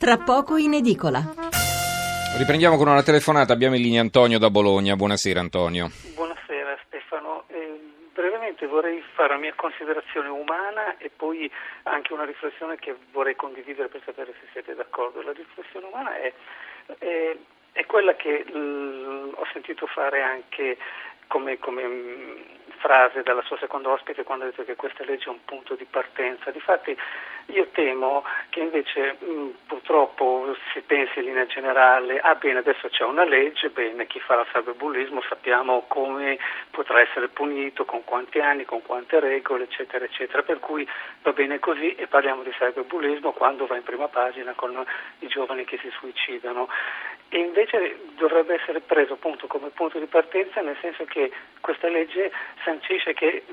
tra poco in edicola. Riprendiamo con una telefonata, abbiamo in linea Antonio da Bologna. Buonasera Antonio. Buonasera Stefano. Eh, brevemente vorrei fare la mia considerazione umana e poi anche una riflessione che vorrei condividere per sapere se siete d'accordo. La riflessione umana è, è, è quella che l, ho sentito fare anche come, come mh, frase dalla sua seconda ospite quando ha detto che questa legge è un punto di partenza. Difatti io temo che invece mh, purtroppo si pensi in linea generale, ah bene adesso c'è una legge, bene chi farà cyberbullismo sappiamo come potrà essere punito, con quanti anni, con quante regole, eccetera, eccetera, per cui va bene così e parliamo di cyberbullismo quando va in prima pagina con i giovani che si suicidano. E invece dovrebbe essere preso appunto come punto di partenza nel senso che questa legge sancisce che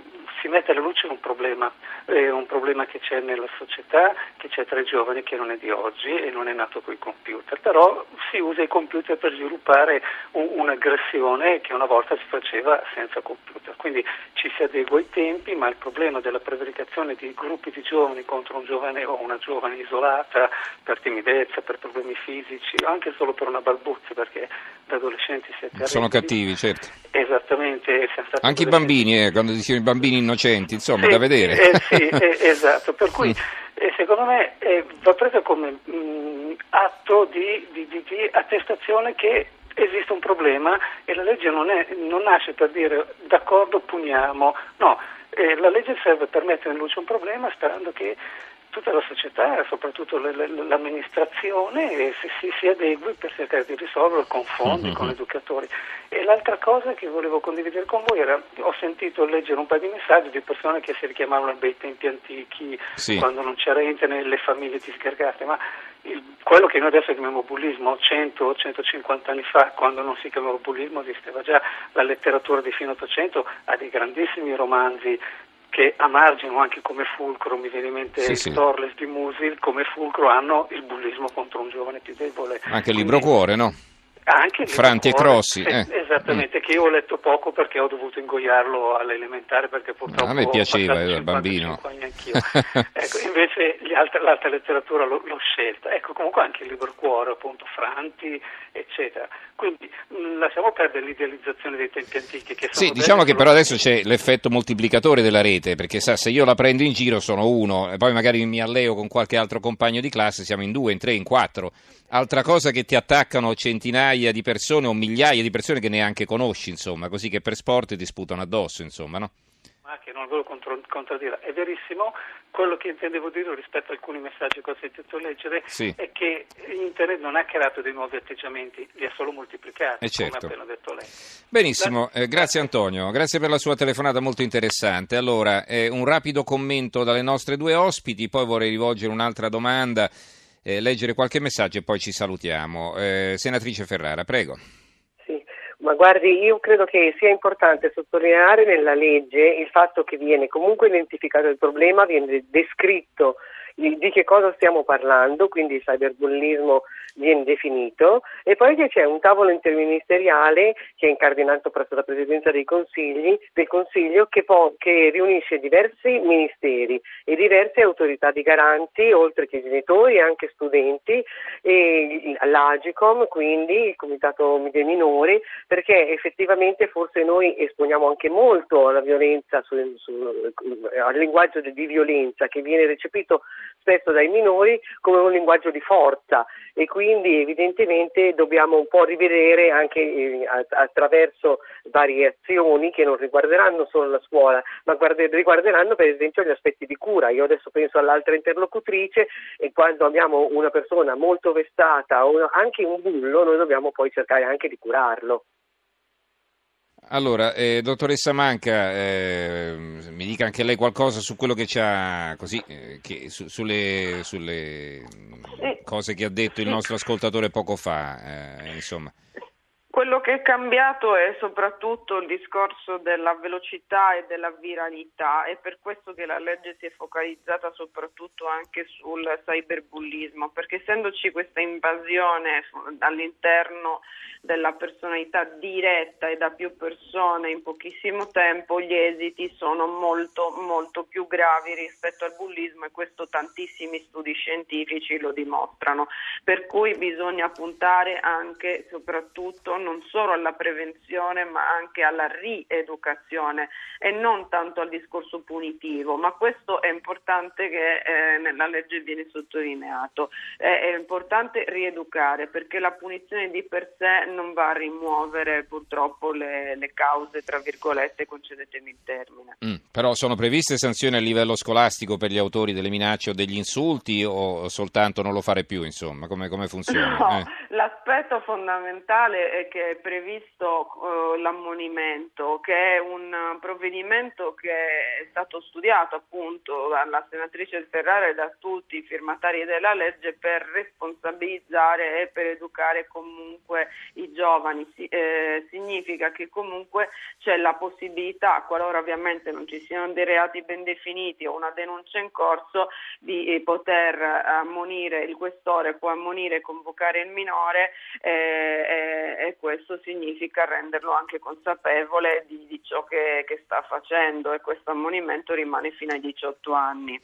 si mette alla luce un problema, eh, un problema che c'è nella società, che c'è tra i giovani, che non è di oggi e non è nato con i computer, però si usa i computer per sviluppare un, un'aggressione che una volta si faceva senza computer, quindi ci si adegua ai tempi, ma il problema della prevaricazione di gruppi di giovani contro un giovane o una giovane isolata per timidezza, per problemi fisici, anche solo per una balbuzia, perché da adolescenti siete terribili. Sono cattivi, certo. Esattamente. Anche i bambini, eh, quando dicono i bambini innocenti, insomma, sì, da vedere. Eh, sì, eh, esatto, per cui eh, secondo me eh, va presa come mh, atto di, di, di, di, attestazione che esiste un problema e la legge non, è, non nasce per dire d'accordo puniamo, no, eh, la legge serve per mettere in luce un problema sperando che tutta la società, soprattutto l'amministrazione, si, si, si, adegui per cercare di risolverlo con fondi, mm-hmm. con educatori. E l'altra cosa che volevo condividere con voi era, ho sentito leggere un paio di messaggi di persone che si richiamavano ai bei tempi antichi, sì. quando non c'era internet, le famiglie disgregate, ma il, quello che noi adesso chiamiamo bullismo, 100-150 anni fa, quando non si chiamava bullismo, esisteva già la letteratura di fine 800, ha dei grandissimi romanzi che a margine anche come fulcro, mi viene in mente sì, sì. Torles di Musil, come fulcro hanno il bullismo contro un giovane più debole. Anche il libro cuore, no? Anche Franti e Crossi. Eh. Esattamente, mm. che io ho letto poco perché ho dovuto ingoiarlo all'elementare perché purtroppo... A me piaceva, ero bambino. ecco, invece altre, l'altra letteratura l'ho, l'ho, scelta. Ecco, comunque anche il libro cuore, appunto, Franti, eccetera. Quindi mh, lasciamo perdere l'idealizzazione dei tempi antichi. Che sì, diciamo che però adesso c'è l'effetto moltiplicatore della rete, perché sa, se io la prendo in giro sono uno, e poi magari mi alleo con qualche altro compagno di classe, siamo in due, in tre, in quattro. Altra cosa che ti attaccano centinaia di persone o migliaia di persone che neanche conosci, insomma, così che per sport ti sputano addosso, insomma, no? Ma che non volevo contro- contraddire, è verissimo. Quello che intendevo dire rispetto a alcuni messaggi che ho sentito leggere sì. è che Internet non ha creato dei nuovi atteggiamenti, li ha solo moltiplicati, eh certo. come ha appena detto lei. Benissimo, eh, grazie Antonio, grazie per la sua telefonata molto interessante. Allora, eh, un rapido commento dalle nostre due ospiti, poi vorrei rivolgere un'altra domanda eh, leggere qualche messaggio e poi ci salutiamo. Eh, senatrice Ferrara, prego. Sì, ma guardi, io credo che sia importante sottolineare nella legge il fatto che viene comunque identificato il problema, viene descritto di che cosa stiamo parlando, quindi il cyberbullismo viene definito e poi che c'è un tavolo interministeriale che è incardinato presso la Presidenza dei Consigli, del Consiglio che, po- che riunisce diversi ministeri e diverse autorità di garanti, oltre che genitori e anche studenti, e l'Agicom, quindi il Comitato dei Minori, perché effettivamente forse noi esponiamo anche molto alla violenza, su, su, al linguaggio di violenza che viene recepito spesso dai minori come un linguaggio di forza e quindi evidentemente dobbiamo un po' rivedere anche eh, attraverso varie azioni che non riguarderanno solo la scuola, ma guarde, riguarderanno per esempio gli aspetti di cura. Io adesso penso all'altra interlocutrice e quando abbiamo una persona molto vestata o anche un bullo, noi dobbiamo poi cercare anche di curarlo. Allora, eh, dottoressa Manca, eh, mi dica anche lei qualcosa su quello che c'ha, così, eh, che, su, sulle, sulle cose che ha detto il nostro ascoltatore poco fa, eh, insomma. Quello che è cambiato è soprattutto il discorso della velocità e della viralità, è per questo che la legge si è focalizzata soprattutto anche sul cyberbullismo, perché essendoci questa invasione all'interno della personalità diretta e da più persone in pochissimo tempo, gli esiti sono molto molto più gravi rispetto al bullismo e questo tantissimi studi scientifici lo dimostrano. Per cui bisogna puntare anche soprattutto non solo alla prevenzione ma anche alla rieducazione e non tanto al discorso punitivo, ma questo è importante che eh, nella legge viene sottolineato. Eh, è importante rieducare perché la punizione di per sé non va a rimuovere purtroppo le, le cause, tra virgolette, concedetemi il termine. Mm, però sono previste sanzioni a livello scolastico per gli autori delle minacce o degli insulti o soltanto non lo fare più, insomma, come, come funziona? No, eh. l'aspetto fondamentale è che è previsto uh, l'ammonimento, che è un provvedimento che è stato studiato appunto dalla senatrice Ferrara e da tutti i firmatari della legge per responsabilizzare e per educare comunque i giovani. Si, eh, significa che comunque c'è la possibilità, qualora ovviamente non ci siano dei reati ben definiti o una denuncia in corso, di eh, poter ammonire il questore, può ammonire e convocare il minore eh, e questo significa renderlo anche consapevole di, di ciò che, che, sta facendo e questo ammonimento rimane fino ai 18 anni.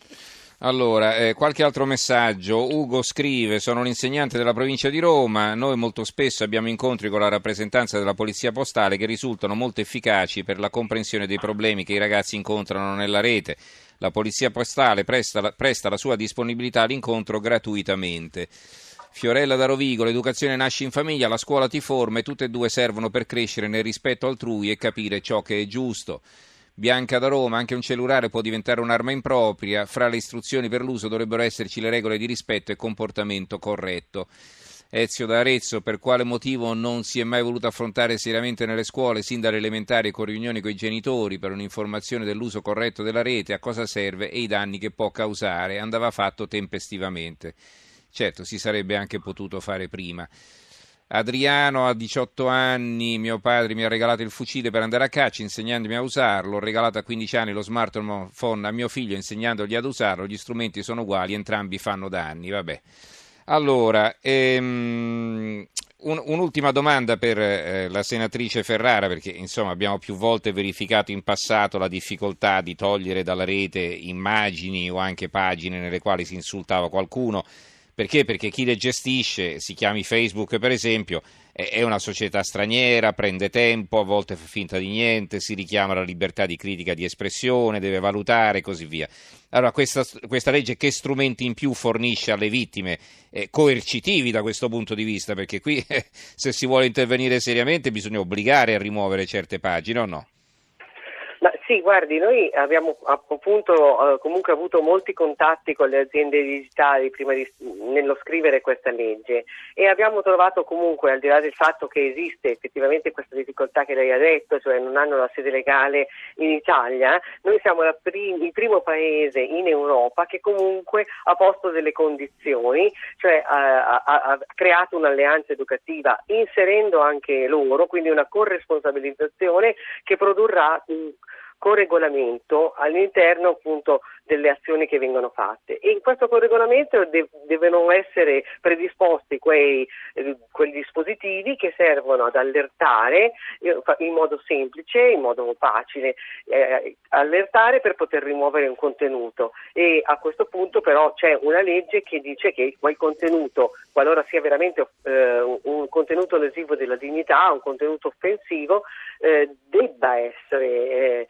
Allora, eh, qualche altro messaggio. Ugo scrive: Sono l'insegnante della provincia di Roma. Noi molto spesso abbiamo incontri con la rappresentanza della polizia postale che risultano molto efficaci per la comprensione dei problemi che i ragazzi incontrano nella rete. La polizia postale presta presta la sua disponibilità all'incontro gratuitamente. Fiorella da Rovigo, l'educazione nasce in famiglia, la scuola ti forma e tutte e due servono per crescere nel rispetto altrui e capire ciò che è giusto. Bianca da Roma, anche un cellulare può diventare un'arma impropria, fra le istruzioni per l'uso dovrebbero esserci le regole di rispetto e comportamento corretto. Ezio da Arezzo, per quale motivo non si è mai voluto affrontare seriamente nelle scuole, sin dalle elementari con riunioni con i genitori per un'informazione dell'uso corretto della rete, a cosa serve e i danni che può causare, andava fatto tempestivamente. Certo, si sarebbe anche potuto fare prima. Adriano ha 18 anni, mio padre mi ha regalato il fucile per andare a caccia insegnandomi a usarlo, ho regalato a 15 anni lo smartphone a mio figlio insegnandogli ad usarlo, gli strumenti sono uguali, entrambi fanno danni, vabbè. Allora, ehm, un, un'ultima domanda per eh, la senatrice Ferrara, perché insomma abbiamo più volte verificato in passato la difficoltà di togliere dalla rete immagini o anche pagine nelle quali si insultava qualcuno. Perché? Perché chi le gestisce, si chiami Facebook per esempio, è una società straniera, prende tempo, a volte fa finta di niente, si richiama la libertà di critica di espressione, deve valutare e così via. Allora questa, questa legge che strumenti in più fornisce alle vittime? Eh, coercitivi da questo punto di vista, perché qui eh, se si vuole intervenire seriamente bisogna obbligare a rimuovere certe pagine o no? Sì, guardi, noi abbiamo appunto eh, comunque avuto molti contatti con le aziende digitali prima di, nello scrivere questa legge e abbiamo trovato comunque, al di là del fatto che esiste effettivamente questa difficoltà che lei ha detto, cioè non hanno la sede legale in Italia, noi siamo prim- il primo paese in Europa che comunque ha posto delle condizioni, cioè ha, ha, ha creato un'alleanza educativa inserendo anche loro, quindi una corresponsabilizzazione che produrrà corregolamento all'interno appunto delle azioni che vengono fatte. E in questo corregolamento de- devono essere predisposti quei, eh, quei, dispositivi che servono ad allertare eh, in modo semplice, in modo facile, eh, allertare per poter rimuovere un contenuto. E a questo punto però c'è una legge che dice che quel contenuto, qualora sia veramente eh, un contenuto lesivo della dignità, un contenuto offensivo, eh, debba essere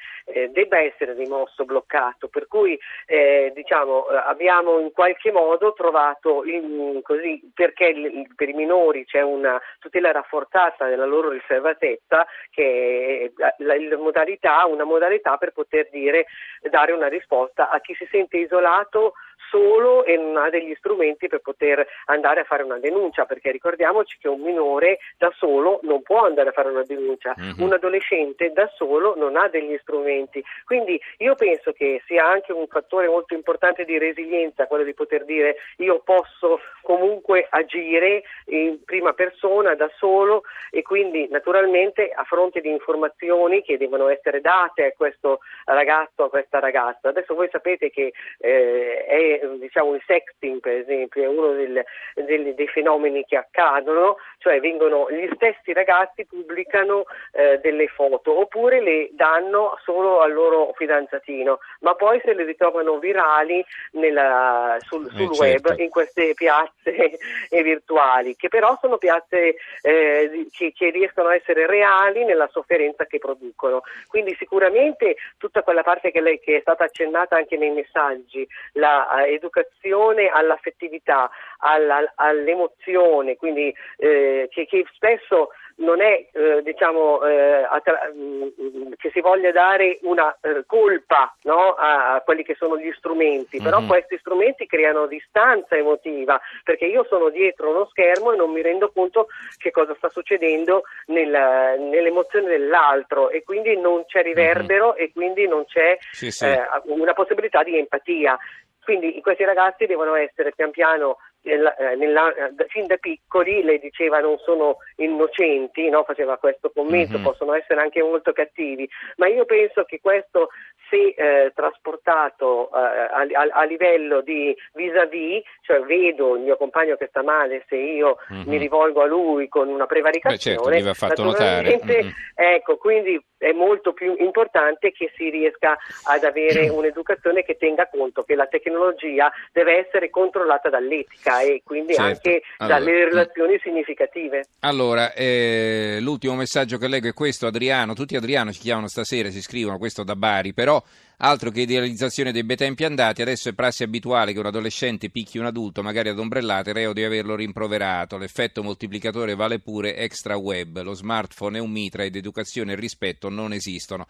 debba essere rimosso, bloccato, per cui eh, diciamo, eh, abbiamo in qualche modo trovato, in, così, perché il, per i minori c'è una tutela rafforzata della loro riservatezza, che è la, la modalità, una modalità per poter dire, dare una risposta a chi si sente isolato solo e non ha degli strumenti per poter andare a fare una denuncia, perché ricordiamoci che un minore da solo non può andare a fare una denuncia, mm-hmm. un adolescente da solo non ha degli strumenti. Quindi io penso che sia anche un fattore molto importante di resilienza quello di poter dire io posso comunque agire in prima persona da solo e quindi naturalmente a fronte di informazioni che devono essere date a questo ragazzo, a questa ragazza. Adesso voi sapete che eh, è diciamo, il sexting per esempio è uno del, del, dei fenomeni che accadono, cioè vengono, gli stessi ragazzi pubblicano eh, delle foto oppure le danno solo al loro fidanzatino, ma poi se le ritrovano virali nella, sul, sul eh, web certo. in queste piazze virtuali, che però sono piazze eh, che, che riescono a essere reali nella sofferenza che producono. Quindi sicuramente tutta quella parte che, lei, che è stata accennata anche nei messaggi, l'educazione uh, all'affettività, alla, all'emozione, quindi eh, che, che spesso non è eh, diciamo, eh, attra- mm, che si voglia dare una eh, colpa no? a, a, quelli che sono gli strumenti, mm-hmm. però mhm. questi strumenti creano distanza emotiva perché io sono dietro uno schermo e non mi rendo conto che cosa sta succedendo nel, nell'emozione dell'altro e quindi non c'è riverbero mm-hmm. e quindi non c'è sì, sì. Eh, una possibilità di empatia. Quindi questi ragazzi devono essere pian piano nella, eh, nella, eh, fin da piccoli lei diceva non sono innocenti, no? faceva questo commento, mm-hmm. possono essere anche molto cattivi, ma io penso che questo se eh, trasportato eh, a, a, a, livello di vis-à-vis, cioè vedo il mio compagno che sta male, se io mm-hmm. mi rivolgo a lui con una prevaricazione, Beh, certo. Mm-hmm. ecco, quindi è molto più importante che si riesca ad avere un'educazione che tenga conto che la tecnologia deve essere controllata dall'etica e quindi certo. anche allora, dalle relazioni significative. Allora, eh, l'ultimo messaggio che leggo è questo, Adriano, tutti Adriano ci chiamano stasera, si scrivono questo da Bari, però Altro che idealizzazione dei bei tempi andati, adesso è prassi abituale che un adolescente picchi un adulto, magari ad ombrellate, reo di averlo rimproverato. L'effetto moltiplicatore vale pure extra web. Lo smartphone è un mitra ed educazione e rispetto non esistono.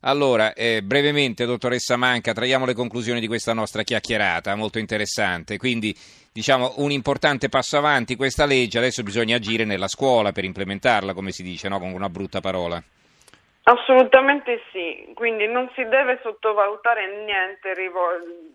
Allora, eh, brevemente, dottoressa Manca, traiamo le conclusioni di questa nostra chiacchierata, molto interessante. Quindi, diciamo, un importante passo avanti questa legge, adesso bisogna agire nella scuola per implementarla, come si dice, no? con una brutta parola. Assolutamente sì, quindi non si deve sottovalutare niente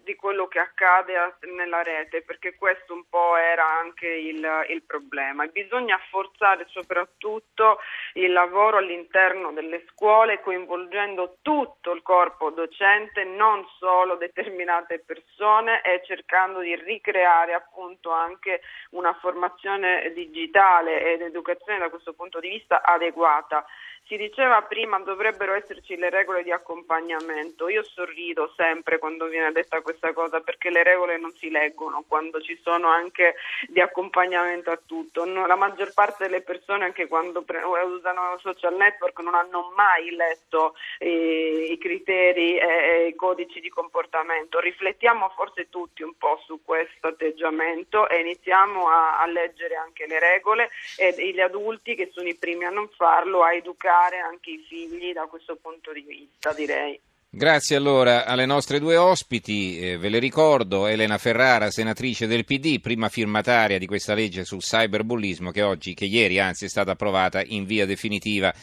di quello che accade nella rete, perché questo un po' era anche il, il problema. Bisogna forzare soprattutto il lavoro all'interno delle scuole, coinvolgendo tutto il corpo docente, non solo determinate persone, e cercando di ricreare appunto anche una formazione digitale ed educazione da questo punto di vista adeguata. Si diceva prima dovrebbero esserci le regole di accompagnamento. Io sorrido sempre quando viene detta questa cosa perché le regole non si leggono quando ci sono anche di accompagnamento a tutto. No, la maggior parte delle persone anche quando pre- usano social network non hanno mai letto eh, i criteri e i codici di comportamento. Riflettiamo forse tutti un po' su questo atteggiamento e iniziamo a, a leggere anche le regole e gli adulti che sono i primi a non farlo, a educare educare anche i figli da questo punto di vista, direi. Grazie allora alle nostre due ospiti, eh, ve le ricordo, Elena Ferrara, senatrice del PD, prima firmataria di questa legge sul cyberbullismo che oggi, che ieri anzi è stata approvata in via definitiva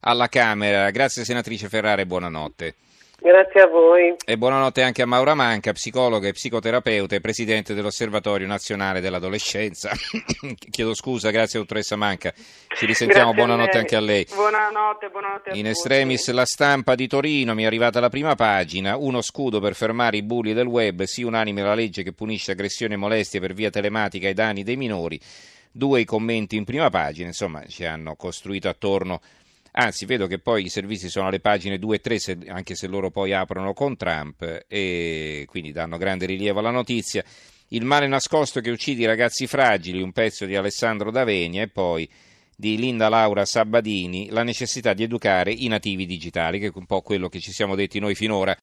alla Camera. Grazie senatrice Ferrara e buonanotte. Grazie a voi. E buonanotte anche a Maura Manca, psicologa e psicoterapeuta e presidente dell'Osservatorio Nazionale dell'Adolescenza. Chiedo scusa, grazie dottoressa Manca. Ci risentiamo, grazie buonanotte a anche a lei. Buonanotte, buonanotte a In estremis la stampa di Torino, mi è arrivata la prima pagina, uno scudo per fermare i bulli del web, sì unanime la legge che punisce aggressioni e molestie per via telematica ai danni dei minori. Due i commenti in prima pagina, insomma, ci hanno costruito attorno Anzi, vedo che poi i servizi sono alle pagine 2 e 3, se, anche se loro poi aprono con Trump e quindi danno grande rilievo alla notizia. Il male nascosto che uccide i ragazzi fragili, un pezzo di Alessandro D'Avenia e poi di Linda Laura Sabadini, la necessità di educare i nativi digitali, che è un po' quello che ci siamo detti noi finora.